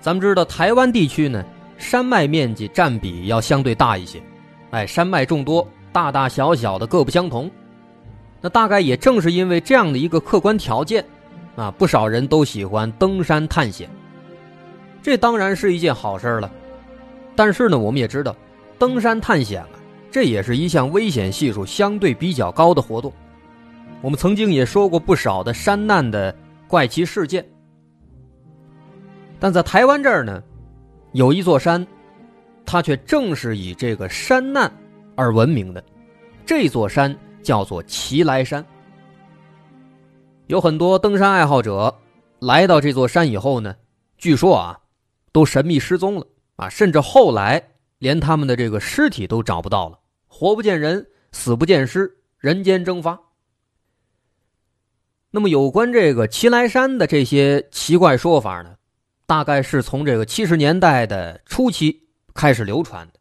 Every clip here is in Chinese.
咱们知道，台湾地区呢，山脉面积占比要相对大一些，哎，山脉众多，大大小小的各不相同。那大概也正是因为这样的一个客观条件，啊，不少人都喜欢登山探险。这当然是一件好事了，但是呢，我们也知道，登山探险啊。这也是一项危险系数相对比较高的活动。我们曾经也说过不少的山难的怪奇事件，但在台湾这儿呢，有一座山，它却正是以这个山难而闻名的。这座山叫做奇来山。有很多登山爱好者来到这座山以后呢，据说啊，都神秘失踪了啊，甚至后来连他们的这个尸体都找不到了。活不见人，死不见尸，人间蒸发。那么，有关这个齐来山的这些奇怪说法呢，大概是从这个七十年代的初期开始流传的。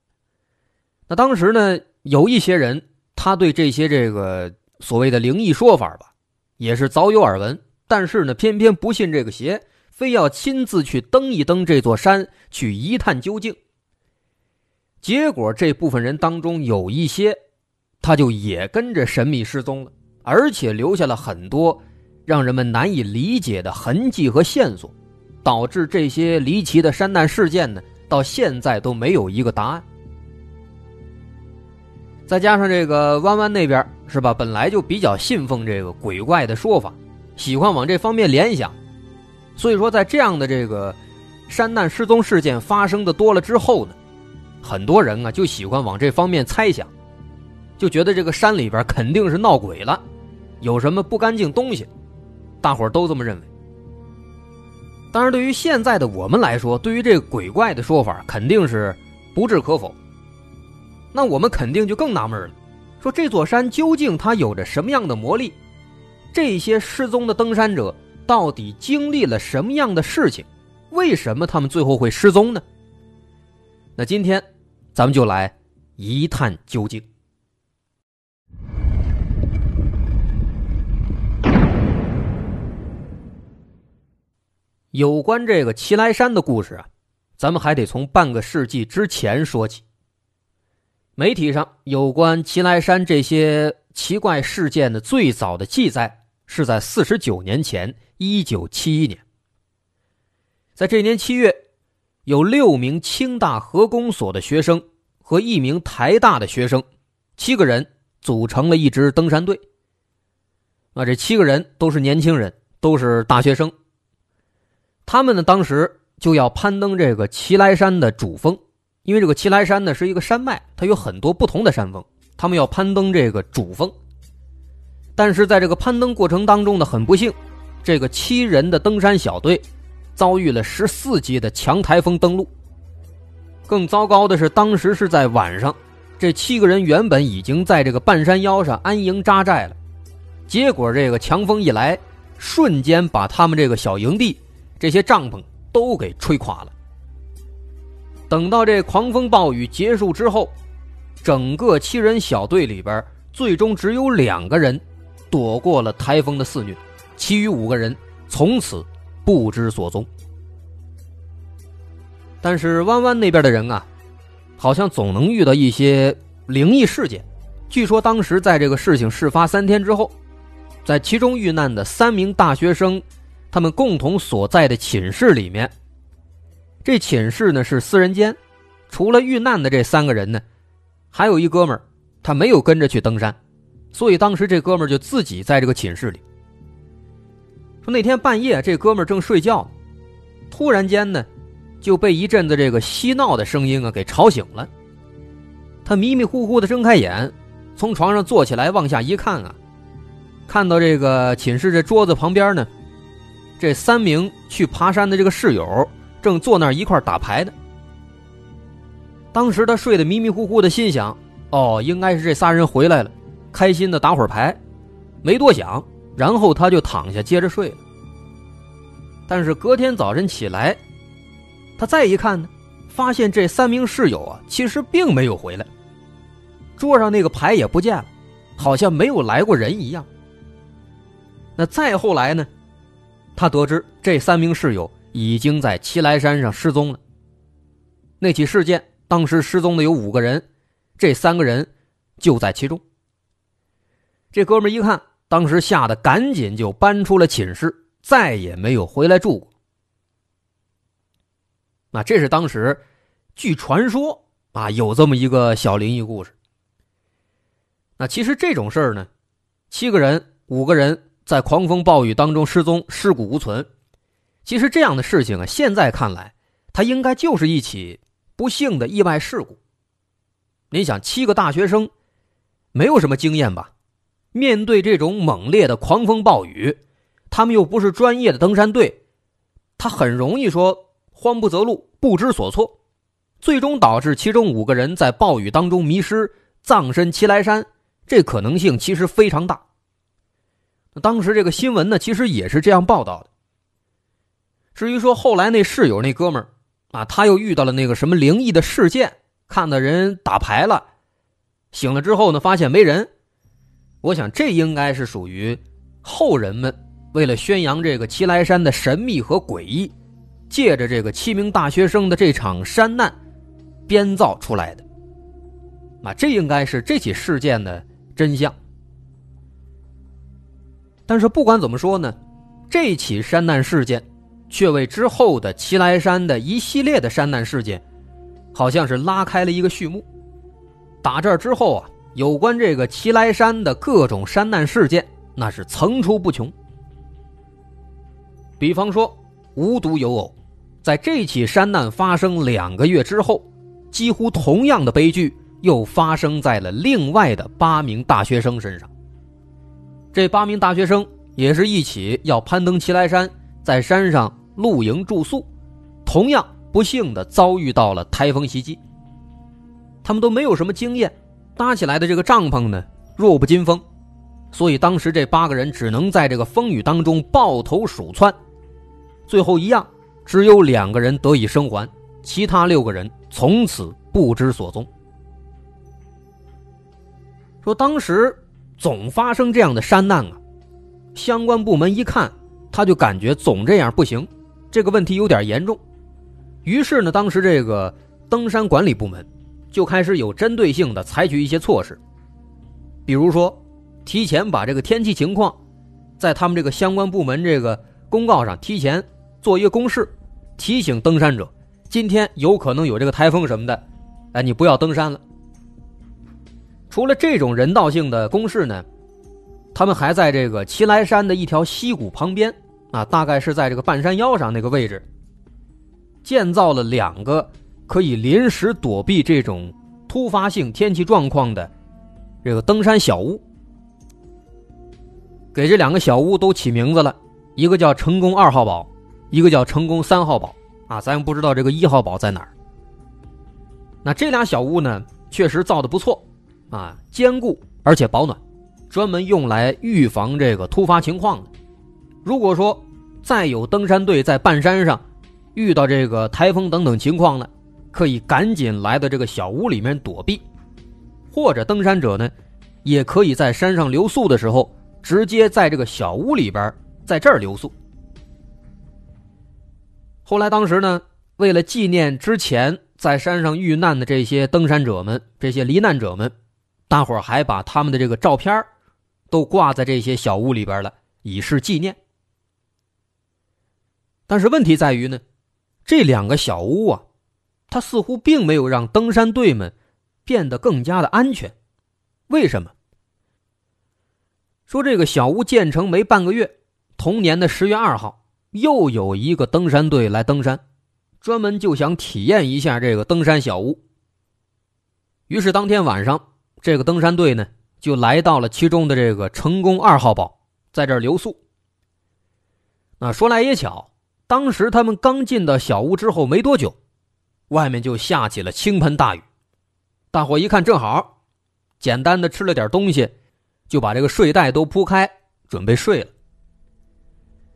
那当时呢，有一些人他对这些这个所谓的灵异说法吧，也是早有耳闻，但是呢，偏偏不信这个邪，非要亲自去登一登这座山，去一探究竟。结果，这部分人当中有一些，他就也跟着神秘失踪了，而且留下了很多让人们难以理解的痕迹和线索，导致这些离奇的山难事件呢，到现在都没有一个答案。再加上这个弯弯那边是吧，本来就比较信奉这个鬼怪的说法，喜欢往这方面联想，所以说在这样的这个山难失踪事件发生的多了之后呢。很多人啊，就喜欢往这方面猜想，就觉得这个山里边肯定是闹鬼了，有什么不干净东西，大伙都这么认为。当然，对于现在的我们来说，对于这个鬼怪的说法肯定是不置可否。那我们肯定就更纳闷了，说这座山究竟它有着什么样的魔力？这些失踪的登山者到底经历了什么样的事情？为什么他们最后会失踪呢？那今天，咱们就来一探究竟。有关这个齐来山的故事啊，咱们还得从半个世纪之前说起。媒体上有关齐来山这些奇怪事件的最早的记载，是在四十九年前，一九七一年，在这年七月。有六名清大核工所的学生和一名台大的学生，七个人组成了一支登山队。啊，这七个人都是年轻人，都是大学生。他们呢，当时就要攀登这个奇来山的主峰，因为这个奇来山呢是一个山脉，它有很多不同的山峰，他们要攀登这个主峰。但是在这个攀登过程当中呢，很不幸，这个七人的登山小队。遭遇了十四级的强台风登陆。更糟糕的是，当时是在晚上，这七个人原本已经在这个半山腰上安营扎寨了，结果这个强风一来，瞬间把他们这个小营地、这些帐篷都给吹垮了。等到这狂风暴雨结束之后，整个七人小队里边，最终只有两个人躲过了台风的肆虐，其余五个人从此。不知所踪，但是弯弯那边的人啊，好像总能遇到一些灵异事件。据说当时在这个事情事发三天之后，在其中遇难的三名大学生，他们共同所在的寝室里面，这寝室呢是四人间，除了遇难的这三个人呢，还有一哥们儿，他没有跟着去登山，所以当时这哥们儿就自己在这个寝室里。说那天半夜，这哥们正睡觉，突然间呢，就被一阵子这个嬉闹的声音啊给吵醒了。他迷迷糊糊的睁开眼，从床上坐起来，往下一看啊，看到这个寝室这桌子旁边呢，这三名去爬山的这个室友正坐那儿一块打牌呢。当时他睡得迷迷糊糊的，心想：“哦，应该是这仨人回来了，开心的打会儿牌。”没多想，然后他就躺下接着睡了。但是隔天早晨起来，他再一看呢，发现这三名室友啊，其实并没有回来。桌上那个牌也不见了，好像没有来过人一样。那再后来呢，他得知这三名室友已经在齐来山上失踪了。那起事件。当时失踪的有五个人，这三个人就在其中。这哥们一看，当时吓得赶紧就搬出了寝室，再也没有回来住过。那这是当时据传说啊，有这么一个小灵异故事。那其实这种事儿呢，七个人、五个人在狂风暴雨当中失踪，尸骨无存。其实这样的事情啊，现在看来，它应该就是一起。不幸的意外事故。您想，七个大学生，没有什么经验吧？面对这种猛烈的狂风暴雨，他们又不是专业的登山队，他很容易说慌不择路、不知所措，最终导致其中五个人在暴雨当中迷失、葬身齐来山，这可能性其实非常大。当时这个新闻呢，其实也是这样报道的。至于说后来那室友那哥们儿。啊，他又遇到了那个什么灵异的事件，看到人打牌了，醒了之后呢，发现没人。我想这应该是属于后人们为了宣扬这个齐来山的神秘和诡异，借着这个七名大学生的这场山难编造出来的。啊，这应该是这起事件的真相。但是不管怎么说呢，这起山难事件。却为之后的齐来山的一系列的山难事件，好像是拉开了一个序幕。打这之后啊，有关这个齐来山的各种山难事件，那是层出不穷。比方说，无独有偶，在这起山难发生两个月之后，几乎同样的悲剧又发生在了另外的八名大学生身上。这八名大学生也是一起要攀登齐来山，在山上。露营住宿，同样不幸的遭遇到了台风袭击。他们都没有什么经验，搭起来的这个帐篷呢弱不禁风，所以当时这八个人只能在这个风雨当中抱头鼠窜。最后一样，只有两个人得以生还，其他六个人从此不知所踪。说当时总发生这样的山难啊，相关部门一看，他就感觉总这样不行。这个问题有点严重，于是呢，当时这个登山管理部门就开始有针对性的采取一些措施，比如说提前把这个天气情况在他们这个相关部门这个公告上提前做一个公示，提醒登山者今天有可能有这个台风什么的，哎，你不要登山了。除了这种人道性的公示呢，他们还在这个齐来山的一条溪谷旁边。啊，大概是在这个半山腰上那个位置，建造了两个可以临时躲避这种突发性天气状况的这个登山小屋。给这两个小屋都起名字了，一个叫“成功二号堡”，一个叫“成功三号堡”。啊，咱不知道这个一号堡在哪儿。那这俩小屋呢，确实造的不错，啊，坚固而且保暖，专门用来预防这个突发情况的。如果说再有登山队在半山上遇到这个台风等等情况呢，可以赶紧来到这个小屋里面躲避，或者登山者呢，也可以在山上留宿的时候，直接在这个小屋里边在这儿留宿。后来当时呢，为了纪念之前在山上遇难的这些登山者们、这些罹难者们，大伙还把他们的这个照片都挂在这些小屋里边了，以示纪念。但是问题在于呢，这两个小屋啊，它似乎并没有让登山队们变得更加的安全。为什么？说这个小屋建成没半个月，同年的十月二号，又有一个登山队来登山，专门就想体验一下这个登山小屋。于是当天晚上，这个登山队呢就来到了其中的这个成功二号堡，在这儿留宿。那说来也巧。当时他们刚进到小屋之后没多久，外面就下起了倾盆大雨。大伙一看正好，简单的吃了点东西，就把这个睡袋都铺开，准备睡了。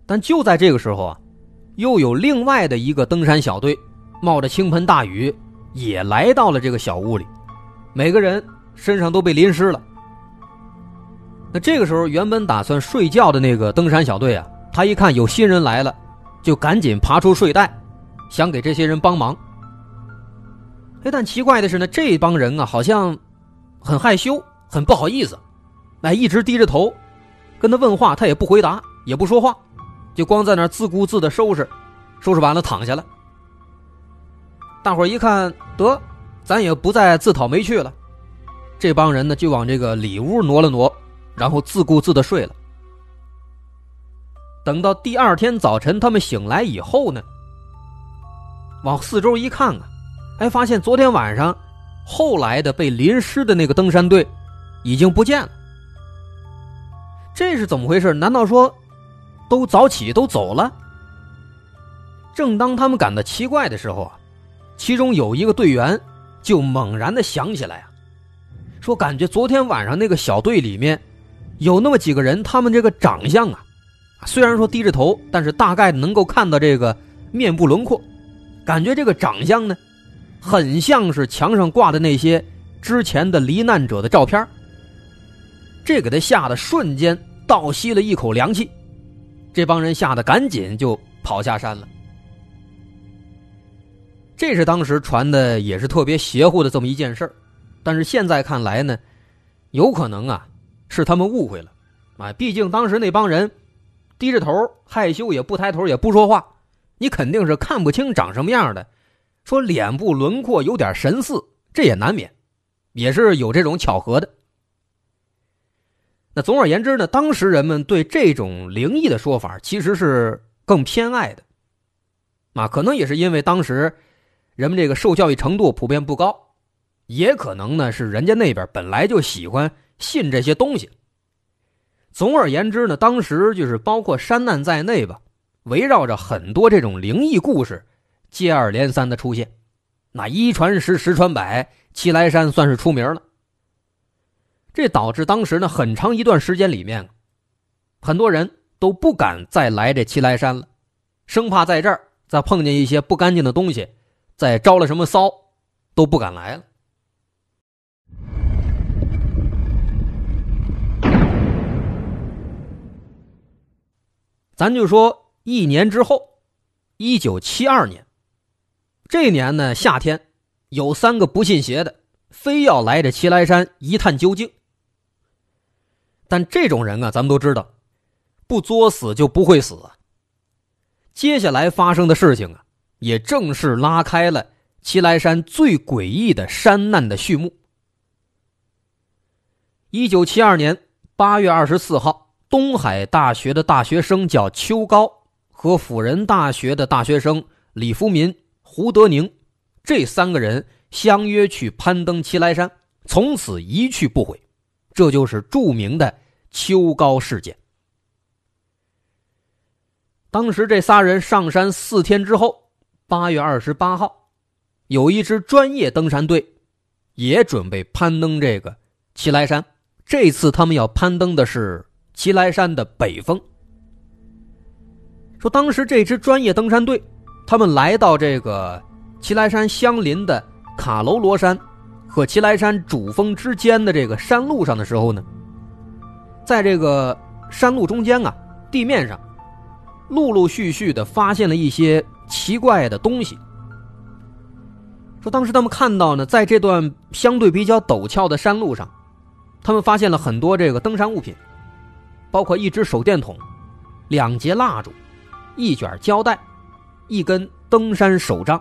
但就在这个时候啊，又有另外的一个登山小队，冒着倾盆大雨也来到了这个小屋里，每个人身上都被淋湿了。那这个时候，原本打算睡觉的那个登山小队啊，他一看有新人来了，就赶紧爬出睡袋，想给这些人帮忙。哎，但奇怪的是呢，这帮人啊，好像很害羞，很不好意思，哎，一直低着头，跟他问话，他也不回答，也不说话，就光在那自顾自的收拾，收拾完了躺下了。大伙一看，得，咱也不再自讨没趣了，这帮人呢，就往这个里屋挪了挪。然后自顾自的睡了。等到第二天早晨，他们醒来以后呢，往四周一看啊，哎，发现昨天晚上后来的被淋湿的那个登山队已经不见了。这是怎么回事？难道说都早起都走了？正当他们感到奇怪的时候啊，其中有一个队员就猛然的想起来啊，说感觉昨天晚上那个小队里面。有那么几个人，他们这个长相啊，虽然说低着头，但是大概能够看到这个面部轮廓，感觉这个长相呢，很像是墙上挂的那些之前的罹难者的照片。这给他吓得瞬间倒吸了一口凉气，这帮人吓得赶紧就跑下山了。这是当时传的也是特别邪乎的这么一件事但是现在看来呢，有可能啊。是他们误会了，啊，毕竟当时那帮人低着头，害羞也不抬头，也不说话，你肯定是看不清长什么样的。说脸部轮廓有点神似，这也难免，也是有这种巧合的。那总而言之呢，当时人们对这种灵异的说法其实是更偏爱的，啊，可能也是因为当时人们这个受教育程度普遍不高，也可能呢是人家那边本来就喜欢。信这些东西。总而言之呢，当时就是包括山难在内吧，围绕着很多这种灵异故事，接二连三的出现。那一传十，十传百，齐来山算是出名了。这导致当时呢，很长一段时间里面，很多人都不敢再来这齐来山了，生怕在这儿再碰见一些不干净的东西，再招了什么骚，都不敢来了。咱就说一年之后，一九七二年，这年呢夏天，有三个不信邪的，非要来这齐来山一探究竟。但这种人啊，咱们都知道，不作死就不会死。接下来发生的事情啊，也正是拉开了齐来山最诡异的山难的序幕。一九七二年八月二十四号。东海大学的大学生叫邱高，和辅仁大学的大学生李福民、胡德宁，这三个人相约去攀登齐来山，从此一去不回。这就是著名的秋高事件。当时这仨人上山四天之后，八月二十八号，有一支专业登山队也准备攀登这个齐来山。这次他们要攀登的是。齐来山的北峰，说当时这支专业登山队，他们来到这个齐来山相邻的卡楼罗山和齐来山主峰之间的这个山路上的时候呢，在这个山路中间啊，地面上陆陆续续的发现了一些奇怪的东西。说当时他们看到呢，在这段相对比较陡峭的山路上，他们发现了很多这个登山物品。包括一只手电筒、两节蜡烛、一卷胶带、一根登山手杖，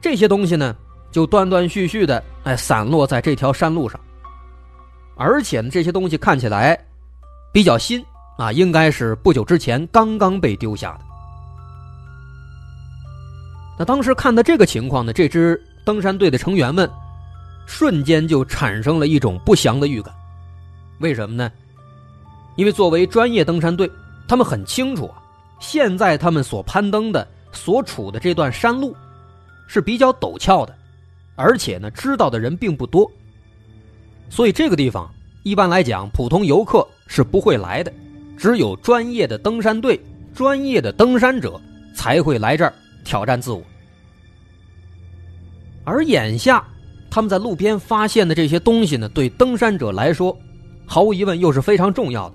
这些东西呢，就断断续续的哎散落在这条山路上，而且呢，这些东西看起来比较新啊，应该是不久之前刚刚被丢下的。那当时看到这个情况呢，这支登山队的成员们瞬间就产生了一种不祥的预感。为什么呢？因为作为专业登山队，他们很清楚啊，现在他们所攀登的、所处的这段山路是比较陡峭的，而且呢，知道的人并不多，所以这个地方一般来讲，普通游客是不会来的，只有专业的登山队、专业的登山者才会来这儿挑战自我。而眼下他们在路边发现的这些东西呢，对登山者来说，毫无疑问又是非常重要的，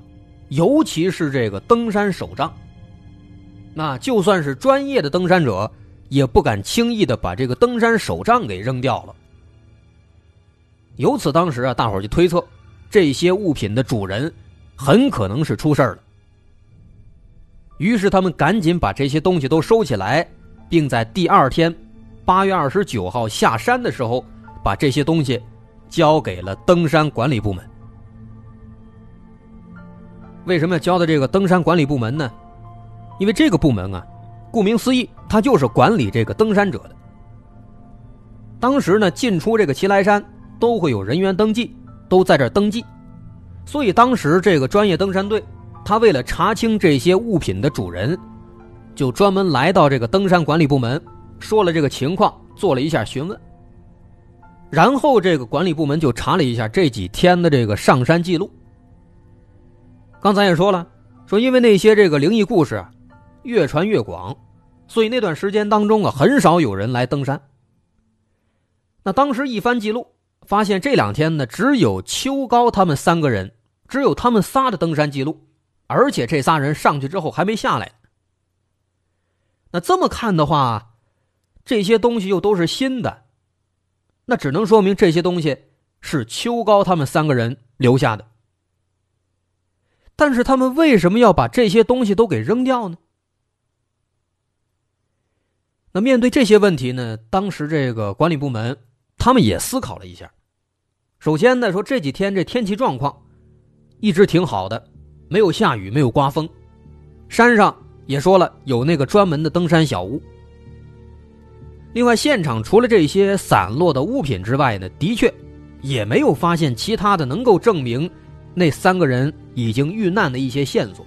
尤其是这个登山手杖。那就算是专业的登山者，也不敢轻易的把这个登山手杖给扔掉了。由此，当时啊，大伙就推测，这些物品的主人很可能是出事了。于是，他们赶紧把这些东西都收起来，并在第二天，八月二十九号下山的时候，把这些东西交给了登山管理部门。为什么要交到这个登山管理部门呢？因为这个部门啊，顾名思义，它就是管理这个登山者的。当时呢，进出这个齐来山都会有人员登记，都在这登记，所以当时这个专业登山队，他为了查清这些物品的主人，就专门来到这个登山管理部门，说了这个情况，做了一下询问。然后这个管理部门就查了一下这几天的这个上山记录。刚才也说了，说因为那些这个灵异故事。越传越广，所以那段时间当中啊，很少有人来登山。那当时一番记录，发现这两天呢，只有秋高他们三个人，只有他们仨的登山记录，而且这仨人上去之后还没下来。那这么看的话，这些东西又都是新的，那只能说明这些东西是秋高他们三个人留下的。但是他们为什么要把这些东西都给扔掉呢？那面对这些问题呢？当时这个管理部门他们也思考了一下。首先呢，说这几天这天气状况一直挺好的，没有下雨，没有刮风，山上也说了有那个专门的登山小屋。另外，现场除了这些散落的物品之外呢，的确也没有发现其他的能够证明那三个人已经遇难的一些线索。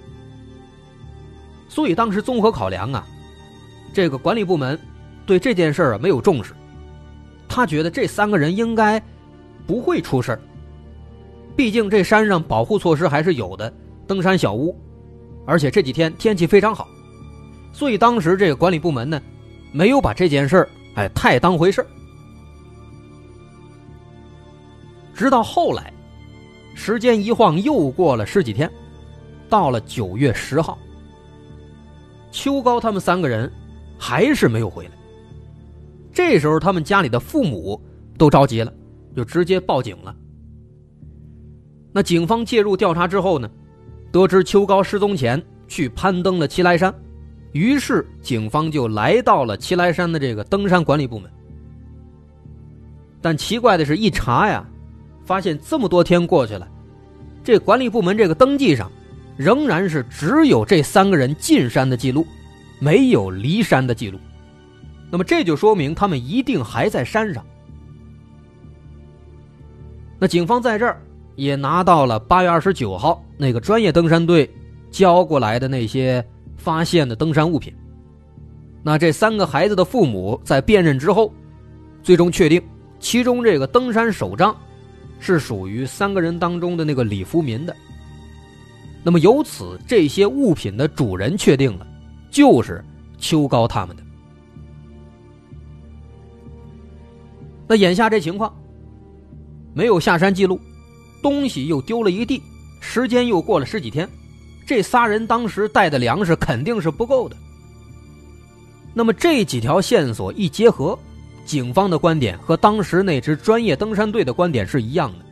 所以当时综合考量啊。这个管理部门对这件事儿啊没有重视，他觉得这三个人应该不会出事儿。毕竟这山上保护措施还是有的，登山小屋，而且这几天天气非常好，所以当时这个管理部门呢没有把这件事儿哎太当回事儿。直到后来，时间一晃又过了十几天，到了九月十号，秋高他们三个人。还是没有回来。这时候，他们家里的父母都着急了，就直接报警了。那警方介入调查之后呢，得知秋高失踪前去攀登了齐来山，于是警方就来到了齐来山的这个登山管理部门。但奇怪的是，一查呀，发现这么多天过去了，这管理部门这个登记上，仍然是只有这三个人进山的记录。没有离山的记录，那么这就说明他们一定还在山上。那警方在这儿也拿到了八月二十九号那个专业登山队交过来的那些发现的登山物品。那这三个孩子的父母在辨认之后，最终确定其中这个登山手杖是属于三个人当中的那个李福民的。那么由此，这些物品的主人确定了。就是秋高他们的。那眼下这情况，没有下山记录，东西又丢了一地，时间又过了十几天，这仨人当时带的粮食肯定是不够的。那么这几条线索一结合，警方的观点和当时那支专业登山队的观点是一样的，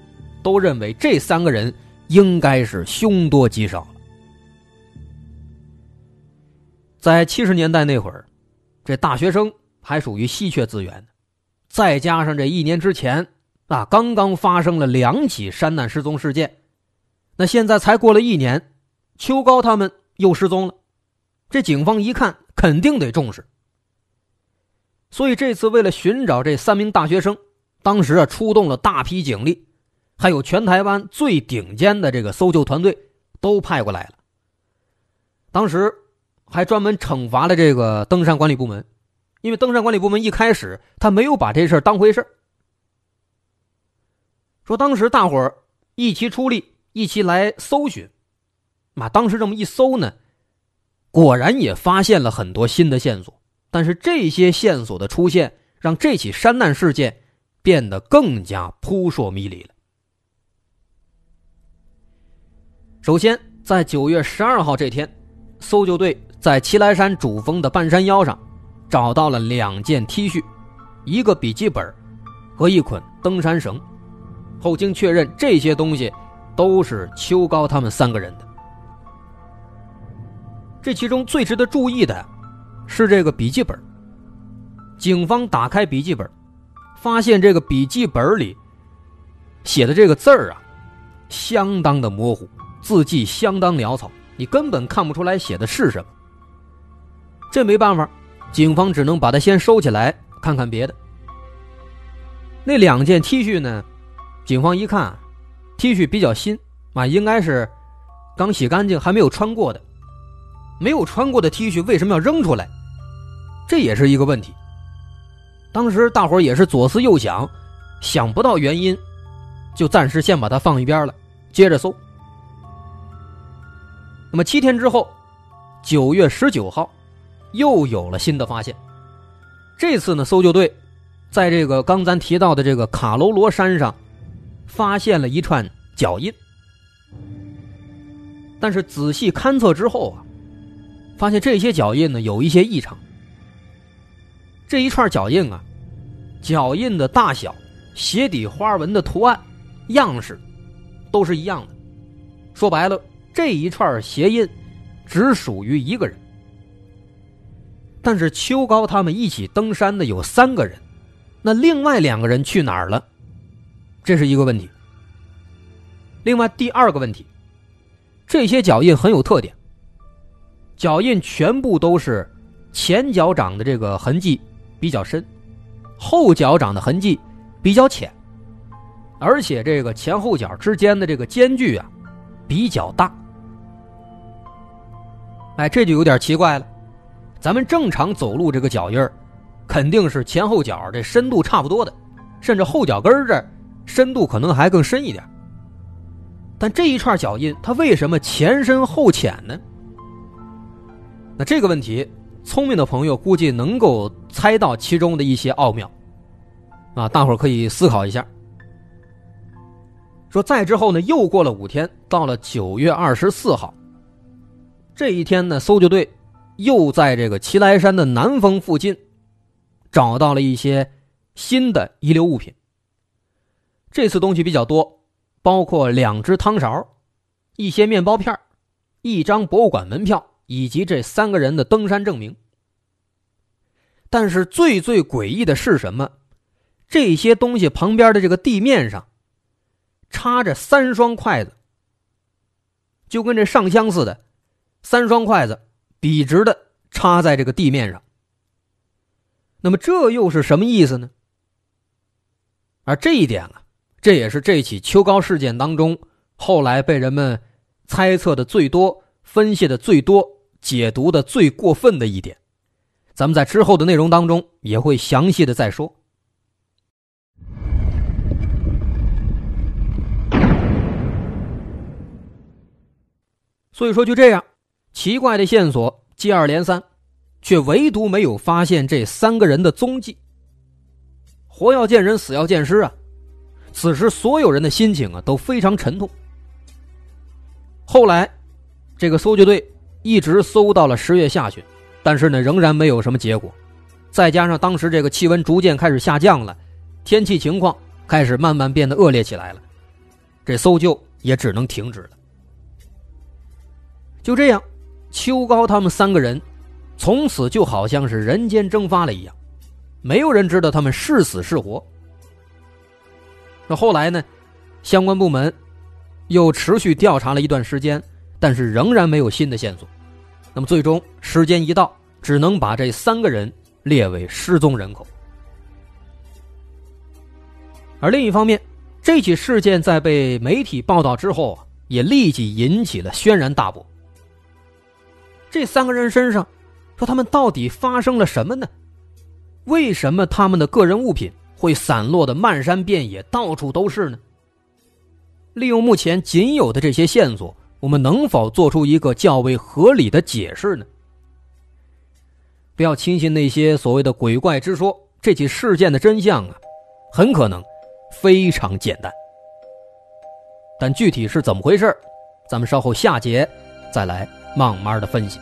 都认为这三个人应该是凶多吉少。在七十年代那会儿，这大学生还属于稀缺资源再加上这一年之前啊，刚刚发生了两起山难失踪事件，那现在才过了一年，秋高他们又失踪了，这警方一看肯定得重视，所以这次为了寻找这三名大学生，当时啊出动了大批警力，还有全台湾最顶尖的这个搜救团队都派过来了，当时。还专门惩罚了这个登山管理部门，因为登山管理部门一开始他没有把这事儿当回事说当时大伙儿一起出力，一起来搜寻，妈，当时这么一搜呢，果然也发现了很多新的线索。但是这些线索的出现，让这起山难事件变得更加扑朔迷离了。首先，在九月十二号这天，搜救队在齐来山主峰的半山腰上找到了两件 T 恤、一个笔记本和一捆登山绳。后经确认，这些东西都是邱高他们三个人的。这其中最值得注意的。是这个笔记本。警方打开笔记本，发现这个笔记本里写的这个字儿啊，相当的模糊，字迹相当潦草，你根本看不出来写的是什么。这没办法，警方只能把它先收起来，看看别的。那两件 T 恤呢？警方一看，T 恤比较新啊，应该是刚洗干净，还没有穿过的。没有穿过的 T 恤为什么要扔出来？这也是一个问题。当时大伙也是左思右想，想不到原因，就暂时先把它放一边了，接着搜。那么七天之后，九月十九号，又有了新的发现。这次呢，搜救队在这个刚咱提到的这个卡楼罗山上，发现了一串脚印。但是仔细勘测之后啊。发现这些脚印呢有一些异常。这一串脚印啊，脚印的大小、鞋底花纹的图案、样式，都是一样的。说白了，这一串鞋印只属于一个人。但是秋高他们一起登山的有三个人，那另外两个人去哪儿了？这是一个问题。另外第二个问题，这些脚印很有特点。脚印全部都是前脚掌的这个痕迹比较深，后脚掌的痕迹比较浅，而且这个前后脚之间的这个间距啊比较大。哎，这就有点奇怪了。咱们正常走路这个脚印儿，肯定是前后脚这深度差不多的，甚至后脚跟这深度可能还更深一点。但这一串脚印，它为什么前深后浅呢？那这个问题，聪明的朋友估计能够猜到其中的一些奥妙，啊，大伙儿可以思考一下。说再之后呢，又过了五天，到了九月二十四号，这一天呢，搜救队又在这个齐来山的南峰附近找到了一些新的遗留物品。这次东西比较多，包括两只汤勺、一些面包片一张博物馆门票。以及这三个人的登山证明，但是最最诡异的是什么？这些东西旁边的这个地面上插着三双筷子，就跟这上香似的，三双筷子笔直的插在这个地面上。那么这又是什么意思呢？而这一点啊，这也是这起秋高事件当中后来被人们猜测的最多、分析的最多。解读的最过分的一点，咱们在之后的内容当中也会详细的再说。所以说，就这样，奇怪的线索接二连三，却唯独没有发现这三个人的踪迹。活要见人，死要见尸啊！此时所有人的心情啊都非常沉痛。后来，这个搜救队。一直搜到了十月下旬，但是呢，仍然没有什么结果。再加上当时这个气温逐渐开始下降了，天气情况开始慢慢变得恶劣起来了，这搜救也只能停止了。就这样，秋高他们三个人从此就好像是人间蒸发了一样，没有人知道他们是死是活。那后来呢，相关部门又持续调查了一段时间，但是仍然没有新的线索。那么最终时间一到，只能把这三个人列为失踪人口。而另一方面，这起事件在被媒体报道之后，也立即引起了轩然大波。这三个人身上，说他们到底发生了什么呢？为什么他们的个人物品会散落的漫山遍野，到处都是呢？利用目前仅有的这些线索，我们能否做出一个较为合理的解释呢？不要轻信那些所谓的鬼怪之说，这起事件的真相啊，很可能非常简单。但具体是怎么回事咱们稍后下节再来慢慢的分析。